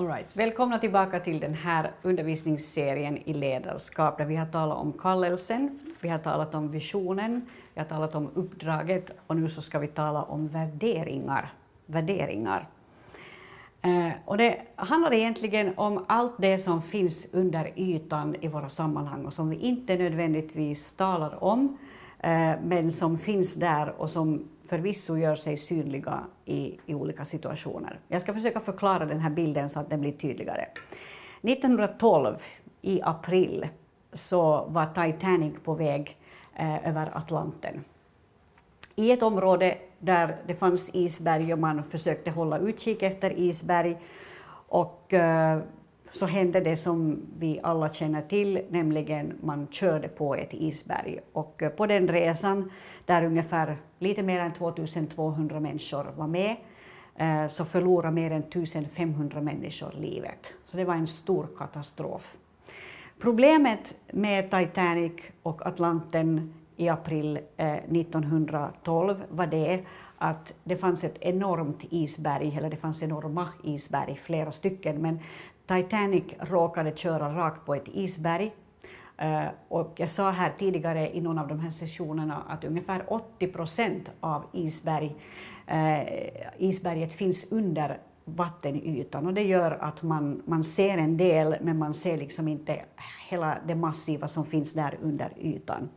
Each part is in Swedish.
All right. Välkomna tillbaka till den här undervisningsserien i ledarskap där vi har talat om kallelsen, vi har talat om visionen, vi har talat om uppdraget och nu så ska vi tala om värderingar. värderingar. Eh, och det handlar egentligen om allt det som finns under ytan i våra sammanhang och som vi inte nödvändigtvis talar om, Eh, men som finns där och som förvisso gör sig synliga i, i olika situationer. Jag ska försöka förklara den här bilden så att den blir tydligare. 1912 i april så var Titanic på väg eh, över Atlanten. I ett område där det fanns isberg och man försökte hålla utkik efter isberg och eh, så hände det som vi alla känner till, nämligen man körde på ett isberg. Och eh, på den resan, där ungefär lite mer än 2200 människor var med, eh, så förlorade mer än 1500 människor livet. Så det var en stor katastrof. Problemet med Titanic och Atlanten i april eh, 1912 var det att det fanns ett enormt isberg, eller det fanns enorma isberg, flera stycken, men Titanic råkade köra rakt på ett isberg. Eh, och jag sa här tidigare i någon av de här sessionerna att ungefär 80 procent av isberg, eh, isberget finns under vattenytan och det gör att man, man ser en del men man ser liksom inte hela det massiva som finns där under ytan.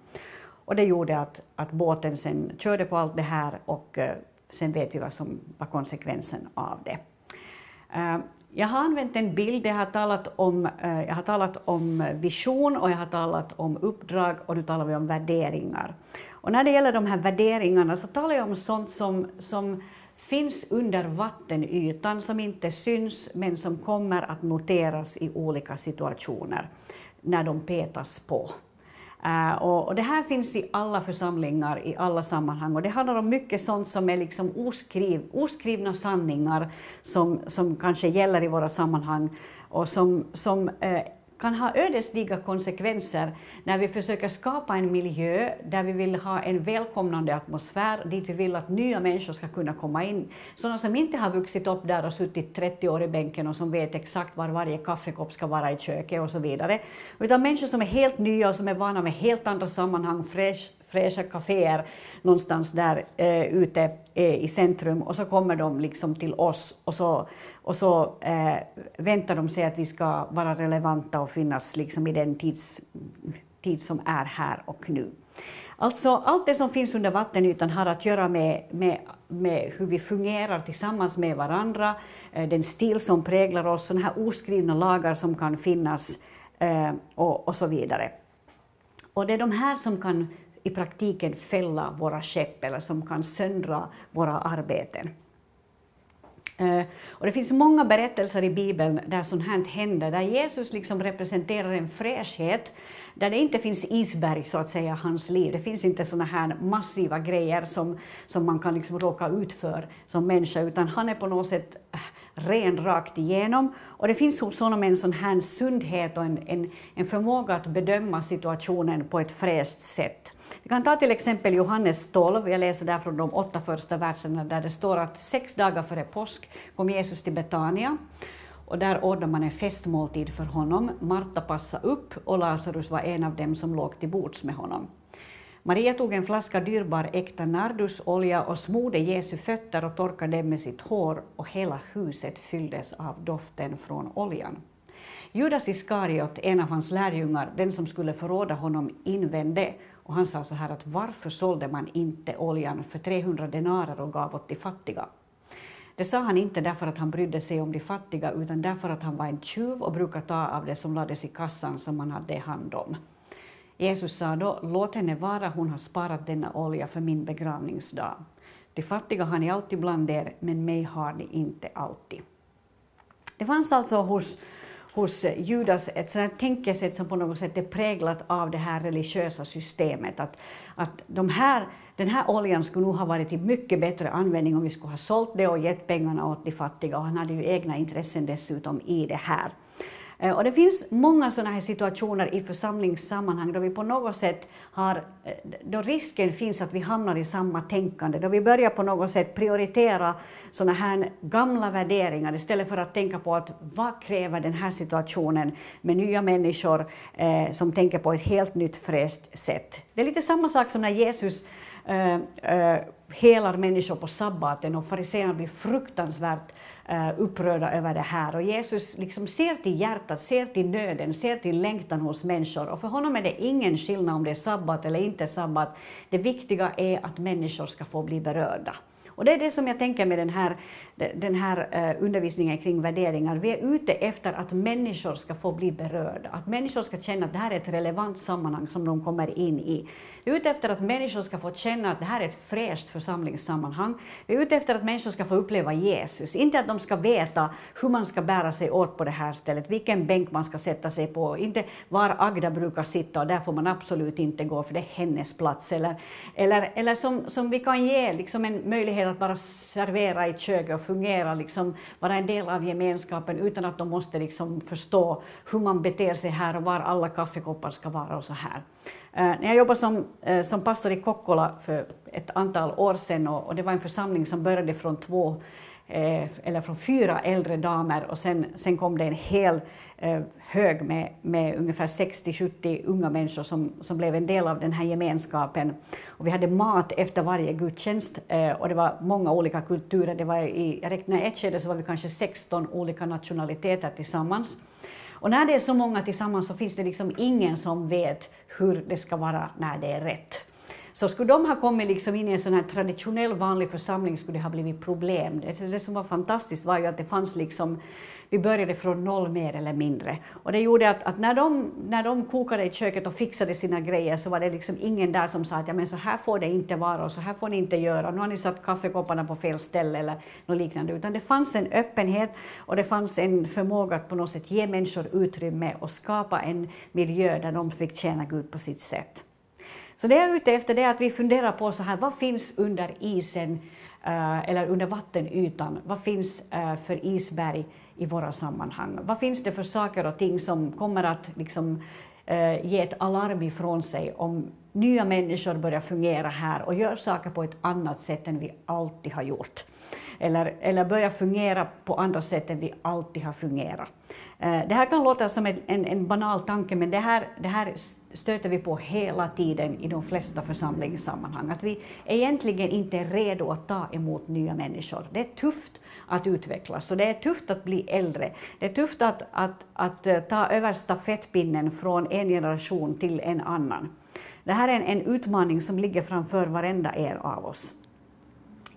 Och det gjorde att, att båten sen körde på allt det här och eh, sen vet vi vad som var konsekvensen av det. Jag har använt en bild, jag har, talat om, eh, jag har talat om vision och jag har talat om uppdrag och nu talar vi om värderingar. Och när det gäller de här värderingarna så talar jag om sånt som, som finns under vattenytan, som inte syns men som kommer att noteras i olika situationer när de petas på. Eh, och, och, det här finns i alla församlingar, i alla sammanhang. Och det handlar om mycket sånt som är liksom oskriv, oskrivna sanningar som, som kanske gäller i våra sammanhang och som, som eh, kan ha ödesdigra konsekvenser när vi försöker skapa en miljö där vi vill ha en välkomnande atmosfär, dit vi vill att nya människor ska kunna komma in. Sådana som inte har vuxit upp där och suttit 30 år i bänken och som vet exakt var varje kaffekopp ska vara i köket och så vidare. Utan människor som är helt nya och som är vana med helt andra sammanhang, fräsch, fräscha kaféer någonstans där eh, ute eh, i centrum och så kommer de liksom till oss och så, och så eh, väntar de sig att vi ska vara relevanta och finnas liksom i den tids, tid som är här och nu. Alltså, allt det som finns under vattenytan har att göra med, med, med hur vi fungerar tillsammans med varandra, eh, den stil som präglar oss, sådana här oskrivna lagar som kan finnas eh, och, och så vidare. Och det är de här som kan i praktiken fälla våra skepp eller som kan söndra våra arbeten. Eh, och det finns många berättelser i Bibeln där sånt här händer, där Jesus liksom representerar en fräschhet, där det inte finns isberg så att säga i hans liv. Det finns inte såna här massiva grejer som, som man kan liksom råka ut för som människa, utan han är på något sätt eh, ren rakt igenom. Och det finns hos honom en sån här sundhet och en, en, en förmåga att bedöma situationen på ett fräscht sätt. Vi kan ta till exempel Johannes 12, jag läser där från de åtta första verserna där det står att sex dagar före påsk kom Jesus till Betania och där ordnade man en festmåltid för honom. Marta passade upp och Lazarus var en av dem som låg till bords med honom. Maria tog en flaska dyrbar äkta nardusolja och smorde Jesu fötter och torkade dem med sitt hår och hela huset fylldes av doften från oljan. Judas Iskariot, en av hans lärjungar, den som skulle förråda honom, invände och han sa så här att varför sålde man inte oljan för 300 denarer och gav åt de fattiga? Det sa han inte därför att han brydde sig om de fattiga utan därför att han var en tjuv och brukade ta av det som lades i kassan som han hade hand om. Jesus sa då, låt henne vara, hon har sparat denna olja för min begravningsdag. De fattiga har ni alltid bland er, men mig har ni inte alltid. Det fanns alltså hos hos Judas ett sådant tänkesätt som på något sätt är präglat av det här religiösa systemet. Att, att de här, den här oljan skulle nog ha varit till mycket bättre användning om vi skulle ha sålt det och gett pengarna åt de fattiga och han hade ju egna intressen dessutom i det här. Eh, och det finns många sådana här situationer i församlingssammanhang då vi på något sätt har, eh, då risken finns att vi hamnar i samma tänkande, då vi börjar på något sätt prioritera sådana här gamla värderingar istället för att tänka på att vad kräver den här situationen med nya människor eh, som tänker på ett helt nytt fräscht sätt. Det är lite samma sak som när Jesus eh, eh, helar människor på sabbaten och fariséerna blir fruktansvärt eh, Eh, upprörda över det här. Och Jesus liksom ser till hjärtat, ser till nöden, ser till längtan hos människor. Och för honom är det ingen skillnad om det är sabbat eller inte sabbat. Det viktiga är att människor ska få bli berörda. Och det är det som jag tänker med den här, den här eh, undervisningen kring värderingar. Vi är ute efter att människor ska få bli berörda, att människor ska känna att det här är ett relevant sammanhang som de kommer in i. Vi är ute efter att människor ska få känna att det här är ett fräscht församlingssammanhang. Vi är ute efter att människor ska få uppleva Jesus, inte att de ska veta hur man ska bära sig åt på det här stället, vilken bänk man ska sätta sig på, inte var Agda brukar sitta och där får man absolut inte gå för det är hennes plats. Eller, eller, eller som, som vi kan ge liksom en möjlighet att bara servera i köket och fungera, liksom, vara en del av gemenskapen utan att de måste liksom förstå hur man beter sig här och var alla kaffekoppar ska vara och så här. Eh, när jag jobbade som, eh, som pastor i Kokkola för ett antal år sedan och, och det var en församling som började från två Eh, eller från fyra äldre damer och sen, sen kom det en hel eh, hög med, med ungefär 60-70 unga människor som, som blev en del av den här gemenskapen. Och vi hade mat efter varje gudstjänst eh, och det var många olika kulturer. Det var i, jag räknar ett skede så var vi kanske 16 olika nationaliteter tillsammans. Och när det är så många tillsammans så finns det liksom ingen som vet hur det ska vara när det är rätt. Så skulle de ha kommit liksom in i en sån här traditionell vanlig församling skulle det ha blivit problem. Det, det som var fantastiskt var ju att det fanns liksom vi började från noll mer eller mindre. Och det gjorde att, att, när, de, när de kokade i köket och fixade sina grejer så var det liksom ingen där som sa att ja, men så här får det inte vara och så här får ni inte göra. Nu har ni satt kaffekopparna på fel ställe eller något liknande. Utan det fanns en öppenhet och det fanns en förmåga att på något sätt ge människor utrymme och skapa en miljö där de fick tjäna Gud på sitt sätt. Så det jag är ute efter är att vi funderar på så här, vad finns under isen eh, eller under vattenytan? Vad finns eh, för isberg i våra sammanhang. Vad finns det för saker och ting som kommer att liksom, eh, ge ett alarm ifrån sig om nya människor börjar fungera här och gör saker på ett annat sätt än vi alltid har gjort? Eller, eller börja fungera på andra sätt än vi alltid har fungerat. Eh, det här kan låta som en, en, en, banal tanke, men det här, det här stöter vi på hela tiden i de flesta församlingssammanhang, att vi egentligen inte är redo att ta emot nya människor. Det är tufft att utvecklas, och det är tufft att bli äldre. Det är tufft att, att, att eh, ta över stafettpinnen från en generation till en annan. Det här är en, en utmaning som ligger framför varenda en av oss.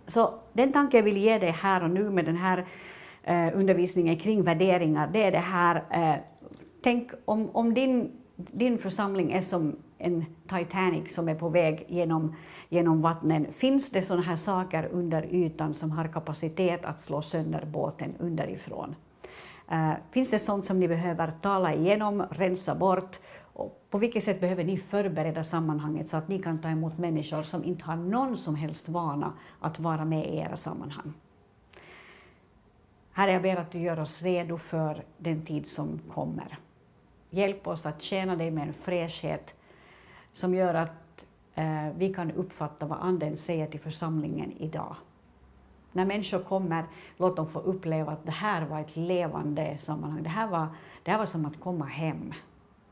Så den tanke jag vill ge dig här och nu med den här eh, undervisningen kring värderingar, det är det här, eh, tänk om, om din, din församling är som en Titanic som är på väg genom, genom vattnen, finns det sådana här saker under ytan som har kapacitet att slå sönder båten underifrån? Uh, finns det sånt som ni behöver tala igenom, rensa bort? Och på vilket sätt behöver ni förbereda sammanhanget så att ni kan ta emot människor som inte har någon som helst vana att vara med i era sammanhang? Herre, jag ber att du gör oss redo för den tid som kommer. Hjälp oss att tjäna dig med en fräschhet som gör att eh, vi kan uppfatta vad Anden säger till församlingen idag. När människor kommer, låt dem få uppleva att det här var ett levande sammanhang. Det här var, det här var som att komma hem.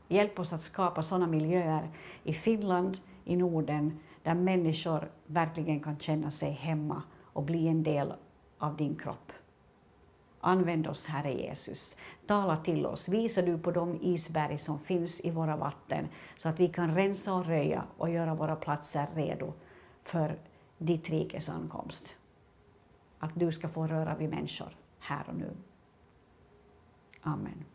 Hjälp oss att skapa sådana miljöer i Finland, i Norden, där människor verkligen kan känna sig hemma och bli en del av din kropp. Använd oss, Herre Jesus. Tala till oss. Visa du på de isberg som finns i våra vatten så att vi kan rensa och röja och göra våra platser redo för ditt rikes ankomst. Att du ska få röra vid människor här och nu. Amen.